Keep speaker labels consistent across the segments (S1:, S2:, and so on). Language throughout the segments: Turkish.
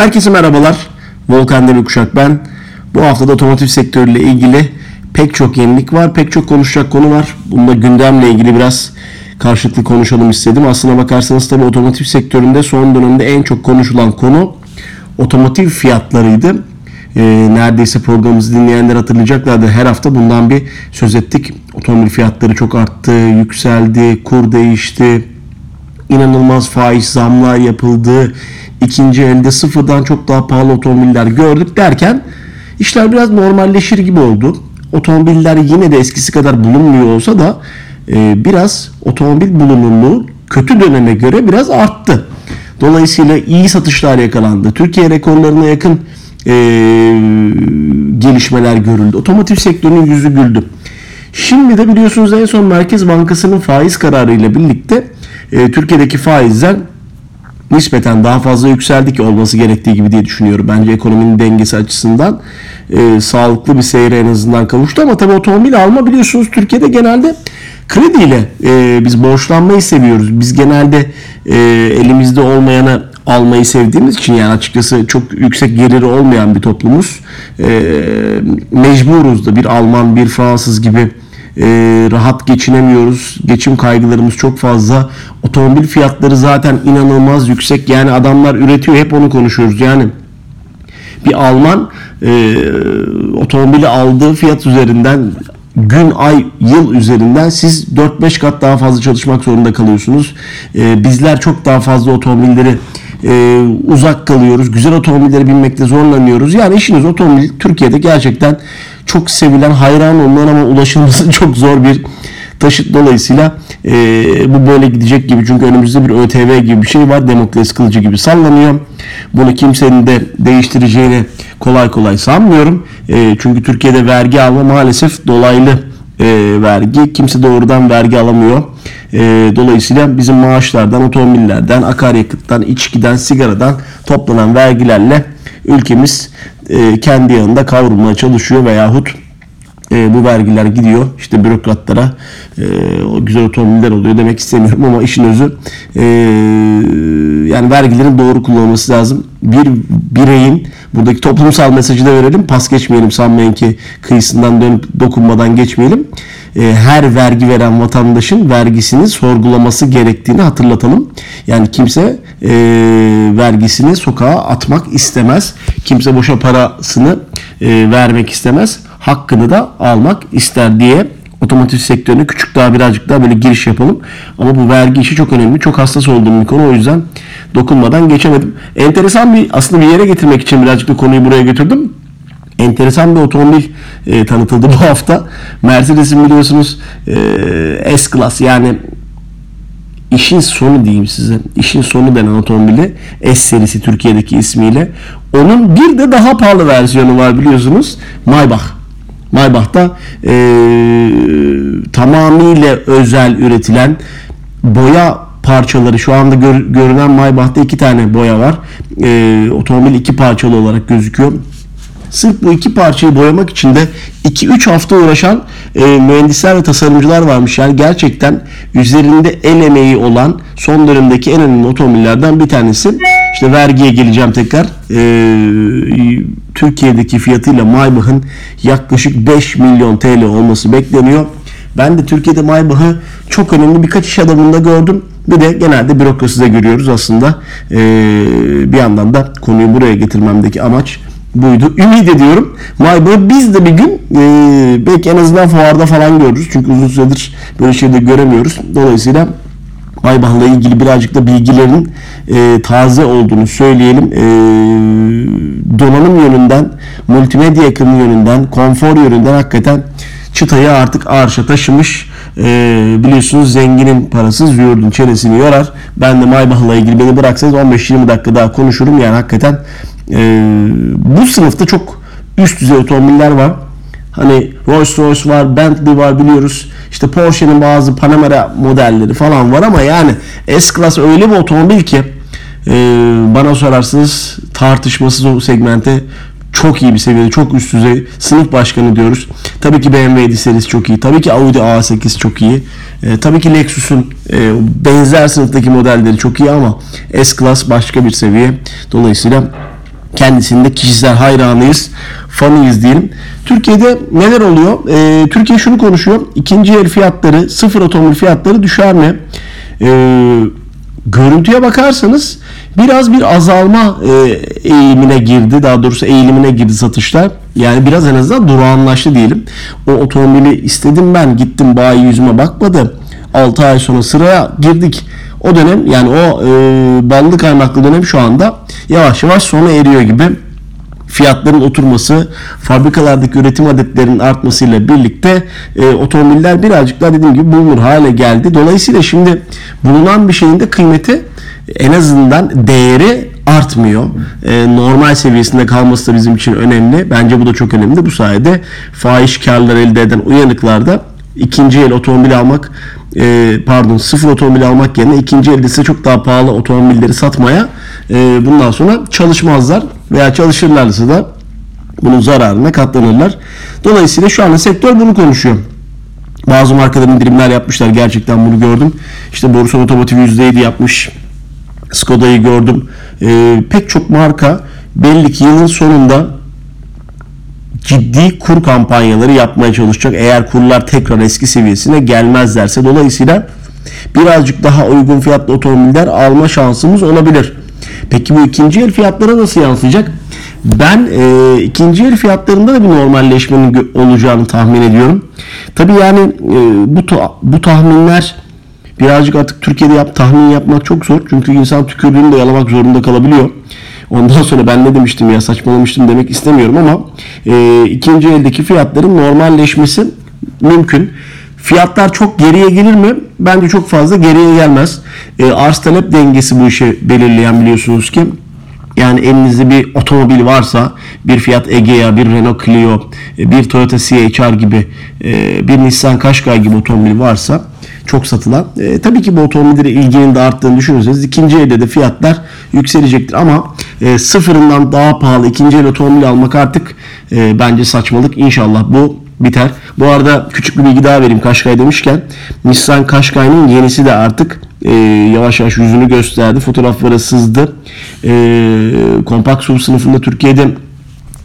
S1: Herkese merhabalar. Volkan Demirkuşak ben. Bu hafta da otomotiv sektörüyle ilgili pek çok yenilik var. Pek çok konuşacak konu var. Bunda gündemle ilgili biraz karşılıklı konuşalım istedim. Aslına bakarsanız tabii otomotiv sektöründe son dönemde en çok konuşulan konu otomotiv fiyatlarıydı. Ee, neredeyse programımızı dinleyenler hatırlayacaklardı. Her hafta bundan bir söz ettik. Otomobil fiyatları çok arttı, yükseldi, kur değişti, inanılmaz faiz zamlar yapıldı. İkinci elde sıfırdan çok daha pahalı otomobiller gördük derken işler biraz normalleşir gibi oldu. Otomobiller yine de eskisi kadar bulunmuyor olsa da e, biraz otomobil bulunurluğu kötü döneme göre biraz arttı. Dolayısıyla iyi satışlar yakalandı. Türkiye rekorlarına yakın e, gelişmeler görüldü. Otomotiv sektörünün yüzü güldü. Şimdi de biliyorsunuz en son Merkez Bankası'nın faiz kararı ile birlikte e, Türkiye'deki faizler nispeten daha fazla yükseldi ki olması gerektiği gibi diye düşünüyorum. Bence ekonominin dengesi açısından e, sağlıklı bir seyre en azından kavuştu ama tabii otomobil alma biliyorsunuz Türkiye'de genelde krediyle e, biz borçlanmayı seviyoruz. Biz genelde e, elimizde olmayanı almayı sevdiğimiz için yani açıkçası çok yüksek geliri olmayan bir toplumuz. E, mecburuz da bir Alman, bir Fransız gibi e, rahat geçinemiyoruz. Geçim kaygılarımız çok fazla. Otomobil fiyatları zaten inanılmaz yüksek. Yani adamlar üretiyor hep onu konuşuyoruz. Yani bir Alman e, otomobili aldığı fiyat üzerinden gün, ay, yıl üzerinden siz 4-5 kat daha fazla çalışmak zorunda kalıyorsunuz. E, bizler çok daha fazla otomobilleri e, uzak kalıyoruz. Güzel otomobillere binmekte zorlanıyoruz. Yani işiniz otomobil Türkiye'de gerçekten çok sevilen, hayran olunan ama ulaşılması çok zor bir taşıt. Dolayısıyla e, bu böyle gidecek gibi çünkü önümüzde bir ÖTV gibi bir şey var. Demokrasi kılıcı gibi sallanıyor. Bunu kimsenin de değiştireceğini kolay kolay sanmıyorum. E, çünkü Türkiye'de vergi alma maalesef dolaylı e, vergi. Kimse doğrudan vergi alamıyor. E, dolayısıyla bizim maaşlardan otomobillerden akaryakıttan içkiden sigaradan toplanan vergilerle ülkemiz kendi yanında kavrulmaya çalışıyor veyahut e, bu vergiler gidiyor işte bürokratlara e, o güzel otomobiller oluyor demek istemiyorum ama işin özü e, yani vergilerin doğru kullanılması lazım. Bir bireyin buradaki toplumsal mesajı da verelim. Pas geçmeyelim sanmayın ki kıyısından dönüp dokunmadan geçmeyelim. E, her vergi veren vatandaşın vergisini sorgulaması gerektiğini hatırlatalım. Yani kimse e, vergisini sokağa atmak istemez. Kimse boşa parasını e, vermek istemez hakkını da almak ister diye otomotiv sektörüne küçük daha birazcık daha böyle giriş yapalım. Ama bu vergi işi çok önemli. Çok hassas olduğum bir konu. O yüzden dokunmadan geçemedim. Enteresan bir aslında bir yere getirmek için birazcık da konuyu buraya getirdim. Enteresan bir otomobil e, tanıtıldı bu hafta. Mercedes'in biliyorsunuz e, S-Class yani işin sonu diyeyim size. İşin sonu denen otomobili S serisi Türkiye'deki ismiyle. Onun bir de daha pahalı versiyonu var biliyorsunuz. Maybach. Maybach'ta e, tamamıyla özel üretilen boya parçaları şu anda gör, görünen Maybach'ta iki tane boya var. E, otomobil iki parçalı olarak gözüküyor. Sırf bu iki parçayı boyamak için de 2-3 hafta uğraşan e, mühendisler ve tasarımcılar varmış. Yani gerçekten üzerinde el emeği olan son dönemdeki en önemli otomobillerden bir tanesi. İşte vergiye geleceğim tekrar. E, Türkiye'deki fiyatıyla Maybach'ın yaklaşık 5 milyon TL olması bekleniyor. Ben de Türkiye'de Maybach'ı çok önemli birkaç iş adamında gördüm. Bir de genelde bürokraside görüyoruz aslında. Ee, bir yandan da konuyu buraya getirmemdeki amaç buydu. Ümit ediyorum. Maybach'ı biz de bir gün e, belki en azından fuarda falan görürüz. Çünkü uzun süredir böyle şeyde göremiyoruz. Dolayısıyla Maybach'la ilgili birazcık da bilgilerin e, taze olduğunu söyleyelim. E, donanım yönünden, multimedya yakını yönünden, konfor yönünden hakikaten çıtayı artık arşa taşımış. E, biliyorsunuz zenginin parası züğürdün çenesini yorar. Ben de Maybach'la ilgili beni bıraksanız 15-20 dakika daha konuşurum. Yani hakikaten e, bu sınıfta çok üst düzey otomobiller var. Hani Rolls Royce var, Bentley var biliyoruz. İşte Porsche'nin bazı Panamera modelleri falan var ama yani S-Class öyle bir otomobil ki e, bana sorarsınız tartışmasız o segmente çok iyi bir seviyede, çok üst düzey sınıf başkanı diyoruz. Tabii ki BMW 7 serisi çok iyi. Tabii ki Audi A8 çok iyi. E, tabii ki Lexus'un e, benzer sınıftaki modelleri çok iyi ama S-Class başka bir seviye. Dolayısıyla Kendisinde kişisel hayranıyız, fanıyız diyelim. Türkiye'de neler oluyor? Ee, Türkiye şunu konuşuyor. İkinci el fiyatları, sıfır otomobil fiyatları düşer mi? Ee, görüntüye bakarsanız biraz bir azalma e, eğilimine girdi. Daha doğrusu eğilimine girdi satışlar. Yani biraz en azından durağanlaştı diyelim. O otomobili istedim ben gittim bayi yüzüme bakmadı. 6 ay sonra sıraya girdik. O dönem yani o e, ballı kaymaklı dönem şu anda yavaş yavaş sona eriyor gibi fiyatların oturması, fabrikalardaki üretim adetlerinin artmasıyla birlikte e, otomobiller birazcık daha dediğim gibi bulunur hale geldi. Dolayısıyla şimdi bulunan bir şeyin de kıymeti en azından değeri artmıyor. E, normal seviyesinde kalması da bizim için önemli. Bence bu da çok önemli. Bu sayede fahiş karlar elde eden uyanıklar da ikinci el otomobil almak e, pardon sıfır otomobil almak yerine ikinci elde ise çok daha pahalı otomobilleri satmaya e, bundan sonra çalışmazlar veya çalışırlarsa da bunun zararına katlanırlar. Dolayısıyla şu anda sektör bunu konuşuyor. Bazı markalar indirimler yapmışlar. Gerçekten bunu gördüm. İşte Borsa Otomotiv %7 yapmış. Skoda'yı gördüm. E, pek çok marka belli ki yılın sonunda ciddi kur kampanyaları yapmaya çalışacak. Eğer kurlar tekrar eski seviyesine gelmezlerse dolayısıyla birazcık daha uygun fiyatlı otomobiller alma şansımız olabilir. Peki bu ikinci el fiyatlara nasıl yansıyacak? Ben e, ikinci el fiyatlarında da bir normalleşmenin olacağını tahmin ediyorum. Tabii yani e, bu bu tahminler birazcık artık Türkiye'de yap, tahmin yapmak çok zor. Çünkü insan tükürdüğünü de yalamak zorunda kalabiliyor. Ondan sonra ben ne demiştim ya saçmalamıştım demek istemiyorum ama e, ikinci eldeki fiyatların normalleşmesi mümkün. Fiyatlar çok geriye gelir mi? Bence çok fazla geriye gelmez. E, arz talep dengesi bu işi belirleyen biliyorsunuz ki. Yani elinizde bir otomobil varsa bir Fiat Egea, bir Renault Clio, e, bir Toyota CHR gibi, e, bir Nissan Qashqai gibi otomobil varsa çok satılan. E, tabii ki bu otomobillere ilginin de arttığını düşünürseniz ikinci elde de fiyatlar yükselecektir. Ama e, sıfırından daha pahalı ikinci el otomobil almak artık e, bence saçmalık. İnşallah bu biter. Bu arada küçük bir bilgi daha vereyim Qashqai demişken. Nissan Qashqai'nin yenisi de artık e, yavaş yavaş yüzünü gösterdi. Fotoğrafları sızdı. E, kompakt SUV sınıfında Türkiye'de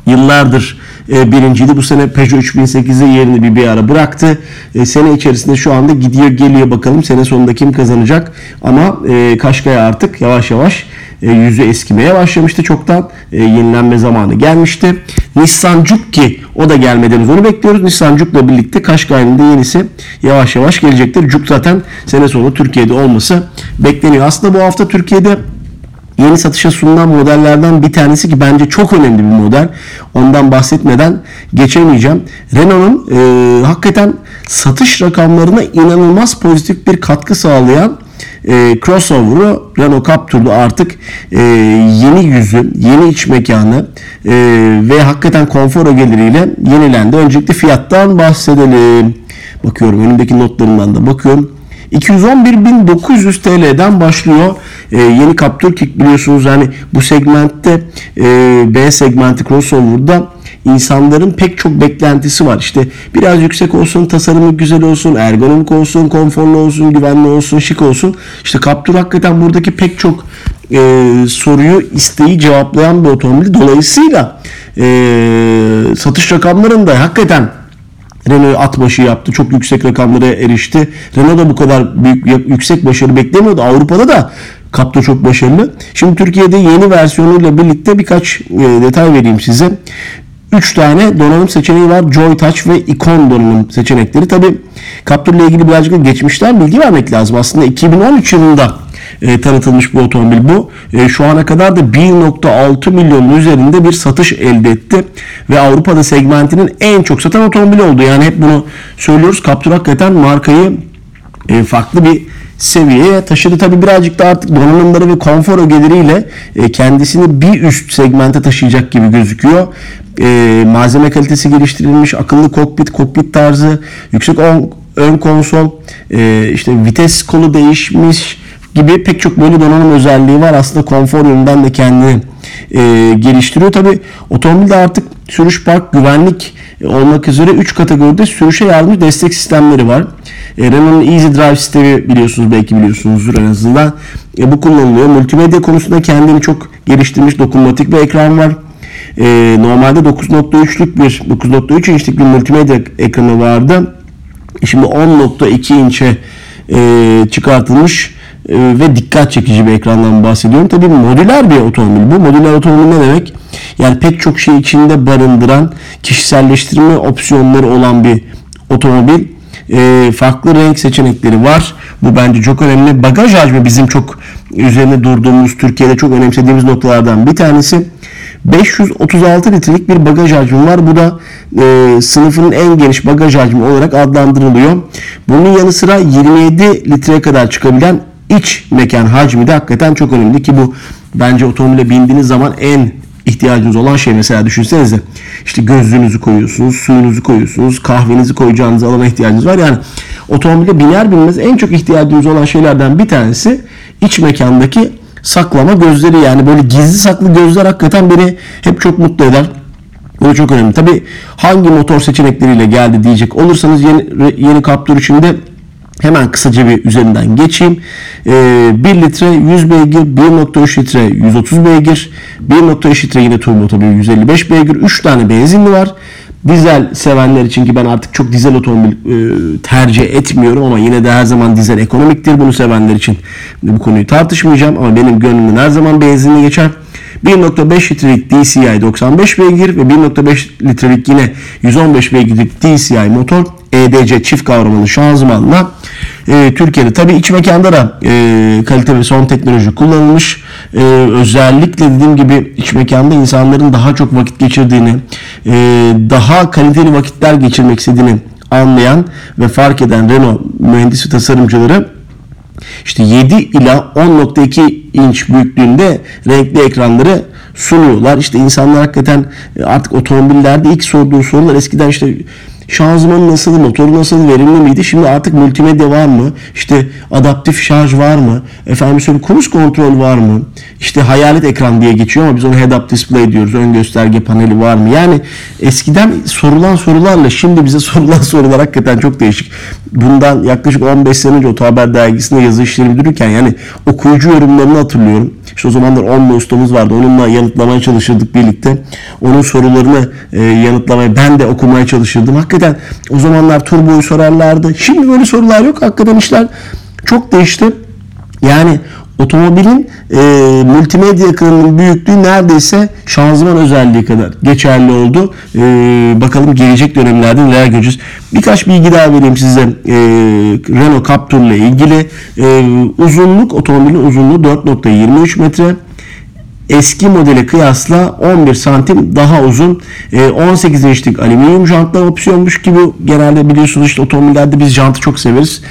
S1: yıllardır e, birinciydi. Bu sene Peugeot 3008'e yerini bir bir ara bıraktı. E, sene içerisinde şu anda gidiyor geliyor bakalım sene sonunda kim kazanacak. Ama e, Kaşkaya artık yavaş yavaş e, yüzü eskimeye başlamıştı çoktan. E, yenilenme zamanı gelmişti. Nissan Juke o da gelmeden onu bekliyoruz. Nissan Juke'la birlikte Kaşkay'ın da yenisi yavaş yavaş gelecektir. Juke zaten sene sonu Türkiye'de olması bekleniyor. Aslında bu hafta Türkiye'de yeni satışa sunulan modellerden bir tanesi ki bence çok önemli bir model. Ondan bahsetmeden geçemeyeceğim. Renault'un e, hakikaten satış rakamlarına inanılmaz pozitif bir katkı sağlayan e, crossover'ı Renault Captur'da artık e, yeni yüzü, yeni iç mekanı e, ve hakikaten konfor ögeleriyle yenilendi. Öncelikle fiyattan bahsedelim. Bakıyorum önümdeki notlarımdan da bakıyorum. 211.900 TL'den başlıyor. E, yeni Captur Kick biliyorsunuz yani bu segmentte e, B segmenti crossover'da insanların pek çok beklentisi var. İşte biraz yüksek olsun, tasarımı güzel olsun, ergonomik olsun, konforlu olsun, güvenli olsun, şık olsun. İşte Captur hakikaten buradaki pek çok e, soruyu, isteği cevaplayan bir otomobil. Dolayısıyla e, satış rakamlarında hakikaten Renault at başı yaptı. Çok yüksek rakamlara erişti. Renault da bu kadar büyük yüksek başarı beklemiyordu. Avrupa'da da Captur çok başarılı. Şimdi Türkiye'de yeni versiyonuyla birlikte birkaç e, detay vereyim size. 3 tane donanım seçeneği var. Joy Touch ve Icon donanım seçenekleri. Tabi Captur ile ilgili birazcık geçmişten bilgi vermek lazım. Aslında 2013 yılında e, tanıtılmış bu otomobil bu. E, şu ana kadar da 1.6 milyonun üzerinde bir satış elde etti. Ve Avrupa'da segmentinin en çok satan otomobili oldu. Yani hep bunu söylüyoruz. Captur hakikaten markayı e, farklı bir seviyeye taşıdı. Tabi birazcık da artık donanımları ve konfor ögeleriyle e, kendisini bir üst segmente taşıyacak gibi gözüküyor. E, malzeme kalitesi geliştirilmiş, akıllı kokpit, kokpit tarzı, yüksek ön, ön konsol, e, işte vites kolu değişmiş, gibi pek çok böyle donanım özelliği var. Aslında konfor yönünden de kendini e, geliştiriyor. Tabi otomobilde artık sürüş park güvenlik olmak üzere 3 kategoride sürüşe yardımcı destek sistemleri var. E, Renault'un Easy Drive sistemi biliyorsunuz belki biliyorsunuzdur en azından. E, bu kullanılıyor. Multimedya konusunda kendini çok geliştirmiş dokunmatik bir ekran var. E, normalde 9.3'lük bir 9.3 inçlik bir multimedya ekranı vardı. Şimdi 10.2 inçe e, çıkartılmış e, ve dikkat çekici bir ekrandan bahsediyorum. Tabii modüler bir otomobil bu. Modüler otomobil ne demek? Yani pek çok şey içinde barındıran, kişiselleştirme opsiyonları olan bir otomobil. E, farklı renk seçenekleri var. Bu bence çok önemli. Bagaj hacmi bizim çok üzerine durduğumuz, Türkiye'de çok önemsediğimiz noktalardan bir tanesi. 536 litrelik bir bagaj hacmi var. Bu da e, sınıfının en geniş bagaj hacmi olarak adlandırılıyor. Bunun yanı sıra 27 litreye kadar çıkabilen iç mekan hacmi de hakikaten çok önemli ki bu bence otomobile bindiğiniz zaman en ihtiyacınız olan şey mesela düşünsenize işte gözlüğünüzü koyuyorsunuz, suyunuzu koyuyorsunuz, kahvenizi koyacağınız alana ihtiyacınız var. Yani otomobile biner binmez en çok ihtiyacınız olan şeylerden bir tanesi iç mekandaki saklama gözleri yani böyle gizli saklı gözler hakikaten beni hep çok mutlu eder. Bu çok önemli. Tabi hangi motor seçenekleriyle geldi diyecek olursanız yeni, yeni Captur içinde Hemen kısaca bir üzerinden geçeyim. Ee, 1 litre 100 beygir, 1.3 litre 130 beygir, 1.3 litre yine turbo tabii 155 beygir, 3 tane benzinli var. Dizel sevenler için ki ben artık çok dizel otomobil e, tercih etmiyorum ama yine de her zaman dizel ekonomiktir. Bunu sevenler için bu konuyu tartışmayacağım ama benim gönlümden her zaman benzinli geçer. 1.5 litrelik DCI 95 beygir ve 1.5 litrelik yine 115 beygirlik DCI motor EDC çift kavramalı şanzımanla e, Türkiye'de tabi iç mekanda da e, kalite ve son teknoloji kullanılmış. E, özellikle dediğim gibi iç mekanda insanların daha çok vakit geçirdiğini, e, daha kaliteli vakitler geçirmek istediğini anlayan ve fark eden Renault mühendis ve tasarımcıları işte 7 ila 10.2 inç büyüklüğünde renkli ekranları sunuyorlar. İşte insanlar hakikaten artık otomobillerde ilk sorduğu sorular eskiden işte Şanzıman nasıl, motoru nasıl, verimli miydi? Şimdi artık multimedya var mı? İşte adaptif şarj var mı? Efendim söyleyeyim cruise kontrol var mı? İşte hayalet ekran diye geçiyor ama biz onu head up display diyoruz. Ön gösterge paneli var mı? Yani eskiden sorulan sorularla şimdi bize sorulan sorular hakikaten çok değişik. Bundan yaklaşık 15 sene önce Otohaber dergisinde yazı işleri müdürüyken yani okuyucu yorumlarını hatırlıyorum. İşte o zamanlar 10 ustamız vardı. Onunla yanıtlamaya çalışırdık birlikte. Onun sorularını e, yanıtlamaya ben de okumaya çalışırdım. Hakikaten o zamanlar turboyu sorarlardı. Şimdi böyle sorular yok. Hakikaten işler çok değişti. Yani otomobilin e, multimedya ekranının büyüklüğü neredeyse şanzıman özelliği kadar geçerli oldu. E, bakalım gelecek dönemlerde neler göreceğiz. Birkaç bilgi daha vereyim size. E, Renault Captur ile ilgili e, uzunluk otomobilin uzunluğu 4.23 metre eski modele kıyasla 11 santim daha uzun. 18 inçlik alüminyum jantlar opsiyonmuş gibi genelde biliyorsunuz işte otomobillerde biz jantı çok severiz.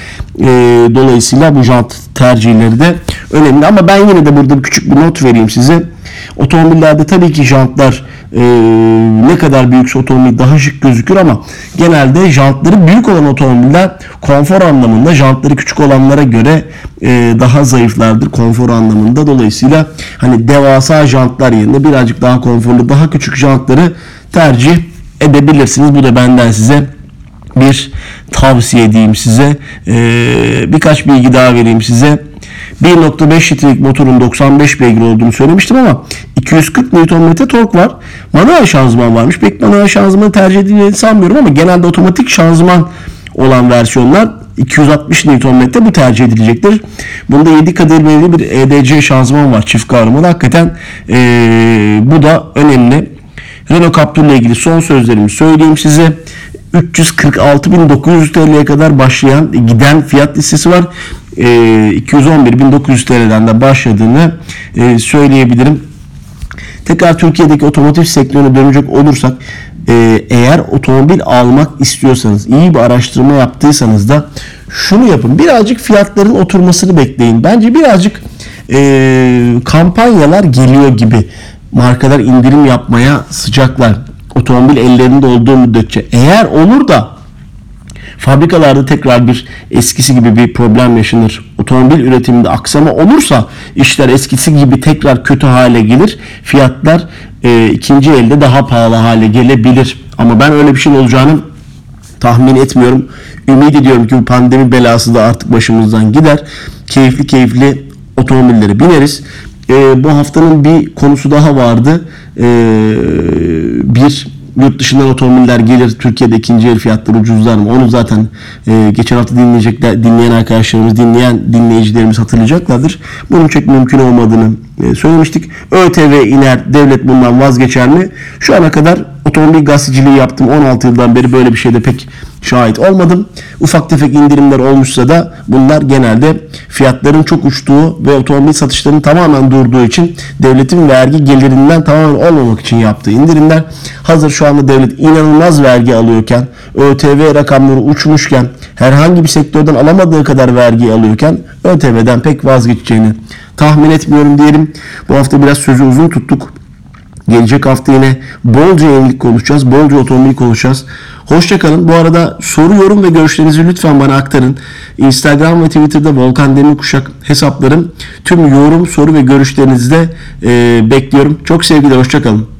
S1: Dolayısıyla bu jant tercihleri de önemli ama ben yine de burada küçük bir not vereyim size. Otomobillerde tabii ki jantlar e, ne kadar büyükse otomobil daha şık gözükür ama genelde jantları büyük olan otomobiller konfor anlamında jantları küçük olanlara göre e, daha zayıflardır konfor anlamında. Dolayısıyla hani devasa jantlar yerine birazcık daha konforlu daha küçük jantları tercih edebilirsiniz. Bu da benden size bir tavsiye edeyim size. Ee, birkaç bilgi daha vereyim size. 1.5 litrelik motorun 95 beygir olduğunu söylemiştim ama 240 Nm tork var. Manuel şanzıman varmış. Pek manuel şanzımanı tercih edildiğini sanmıyorum ama genelde otomatik şanzıman olan versiyonlar 260 Nm bu tercih edilecektir. Bunda 7 kademeli bir EDC şanzıman var çift kavramalı. Hakikaten ee, bu da önemli. Renault Captur ile ilgili son sözlerimi söyleyeyim size. 346.900 TL'ye kadar başlayan giden fiyat listesi var. E, 211.900 TL'den de başladığını e, söyleyebilirim. Tekrar Türkiye'deki otomotiv sektörüne dönecek olursak e, eğer otomobil almak istiyorsanız iyi bir araştırma yaptıysanız da şunu yapın birazcık fiyatların oturmasını bekleyin. Bence birazcık e, kampanyalar geliyor gibi markalar indirim yapmaya sıcaklar otomobil ellerinde olduğu müddetçe eğer olur da fabrikalarda tekrar bir eskisi gibi bir problem yaşanır. Otomobil üretiminde aksama olursa işler eskisi gibi tekrar kötü hale gelir. Fiyatlar e, ikinci elde daha pahalı hale gelebilir. Ama ben öyle bir şey olacağını tahmin etmiyorum. Ümit ediyorum ki bu pandemi belası da artık başımızdan gider. Keyifli keyifli otomobillere bineriz. Ee, bu haftanın bir konusu daha vardı. Ee, bir yurt dışından otomobiller gelir Türkiye'de ikinci el fiyatları ucuzlar mı? Onu zaten e, geçen hafta dinleyecekler, dinleyen arkadaşlarımız, dinleyen dinleyicilerimiz hatırlayacaklardır. Bunun çok mümkün olmadığını e, söylemiştik. ÖTV iner, devlet bundan vazgeçer mi? Şu ana kadar otomobil gazeteciliği yaptım. 16 yıldan beri böyle bir şeyde pek şahit olmadım. Ufak tefek indirimler olmuşsa da bunlar genelde fiyatların çok uçtuğu ve otomobil satışlarının tamamen durduğu için devletin vergi gelirinden tamamen olmamak için yaptığı indirimler. Hazır şu anda devlet inanılmaz vergi alıyorken, ÖTV rakamları uçmuşken, herhangi bir sektörden alamadığı kadar vergi alıyorken ÖTV'den pek vazgeçeceğini tahmin etmiyorum diyelim. Bu hafta biraz sözü uzun tuttuk. Gelecek hafta yine bolca yenilik konuşacağız. Bolca otomobil konuşacağız. Hoşçakalın. Bu arada soru, yorum ve görüşlerinizi lütfen bana aktarın. Instagram ve Twitter'da Volkan Demirkuşak hesaplarım. Tüm yorum, soru ve görüşlerinizi de e, bekliyorum. Çok sevgiler. Hoşçakalın.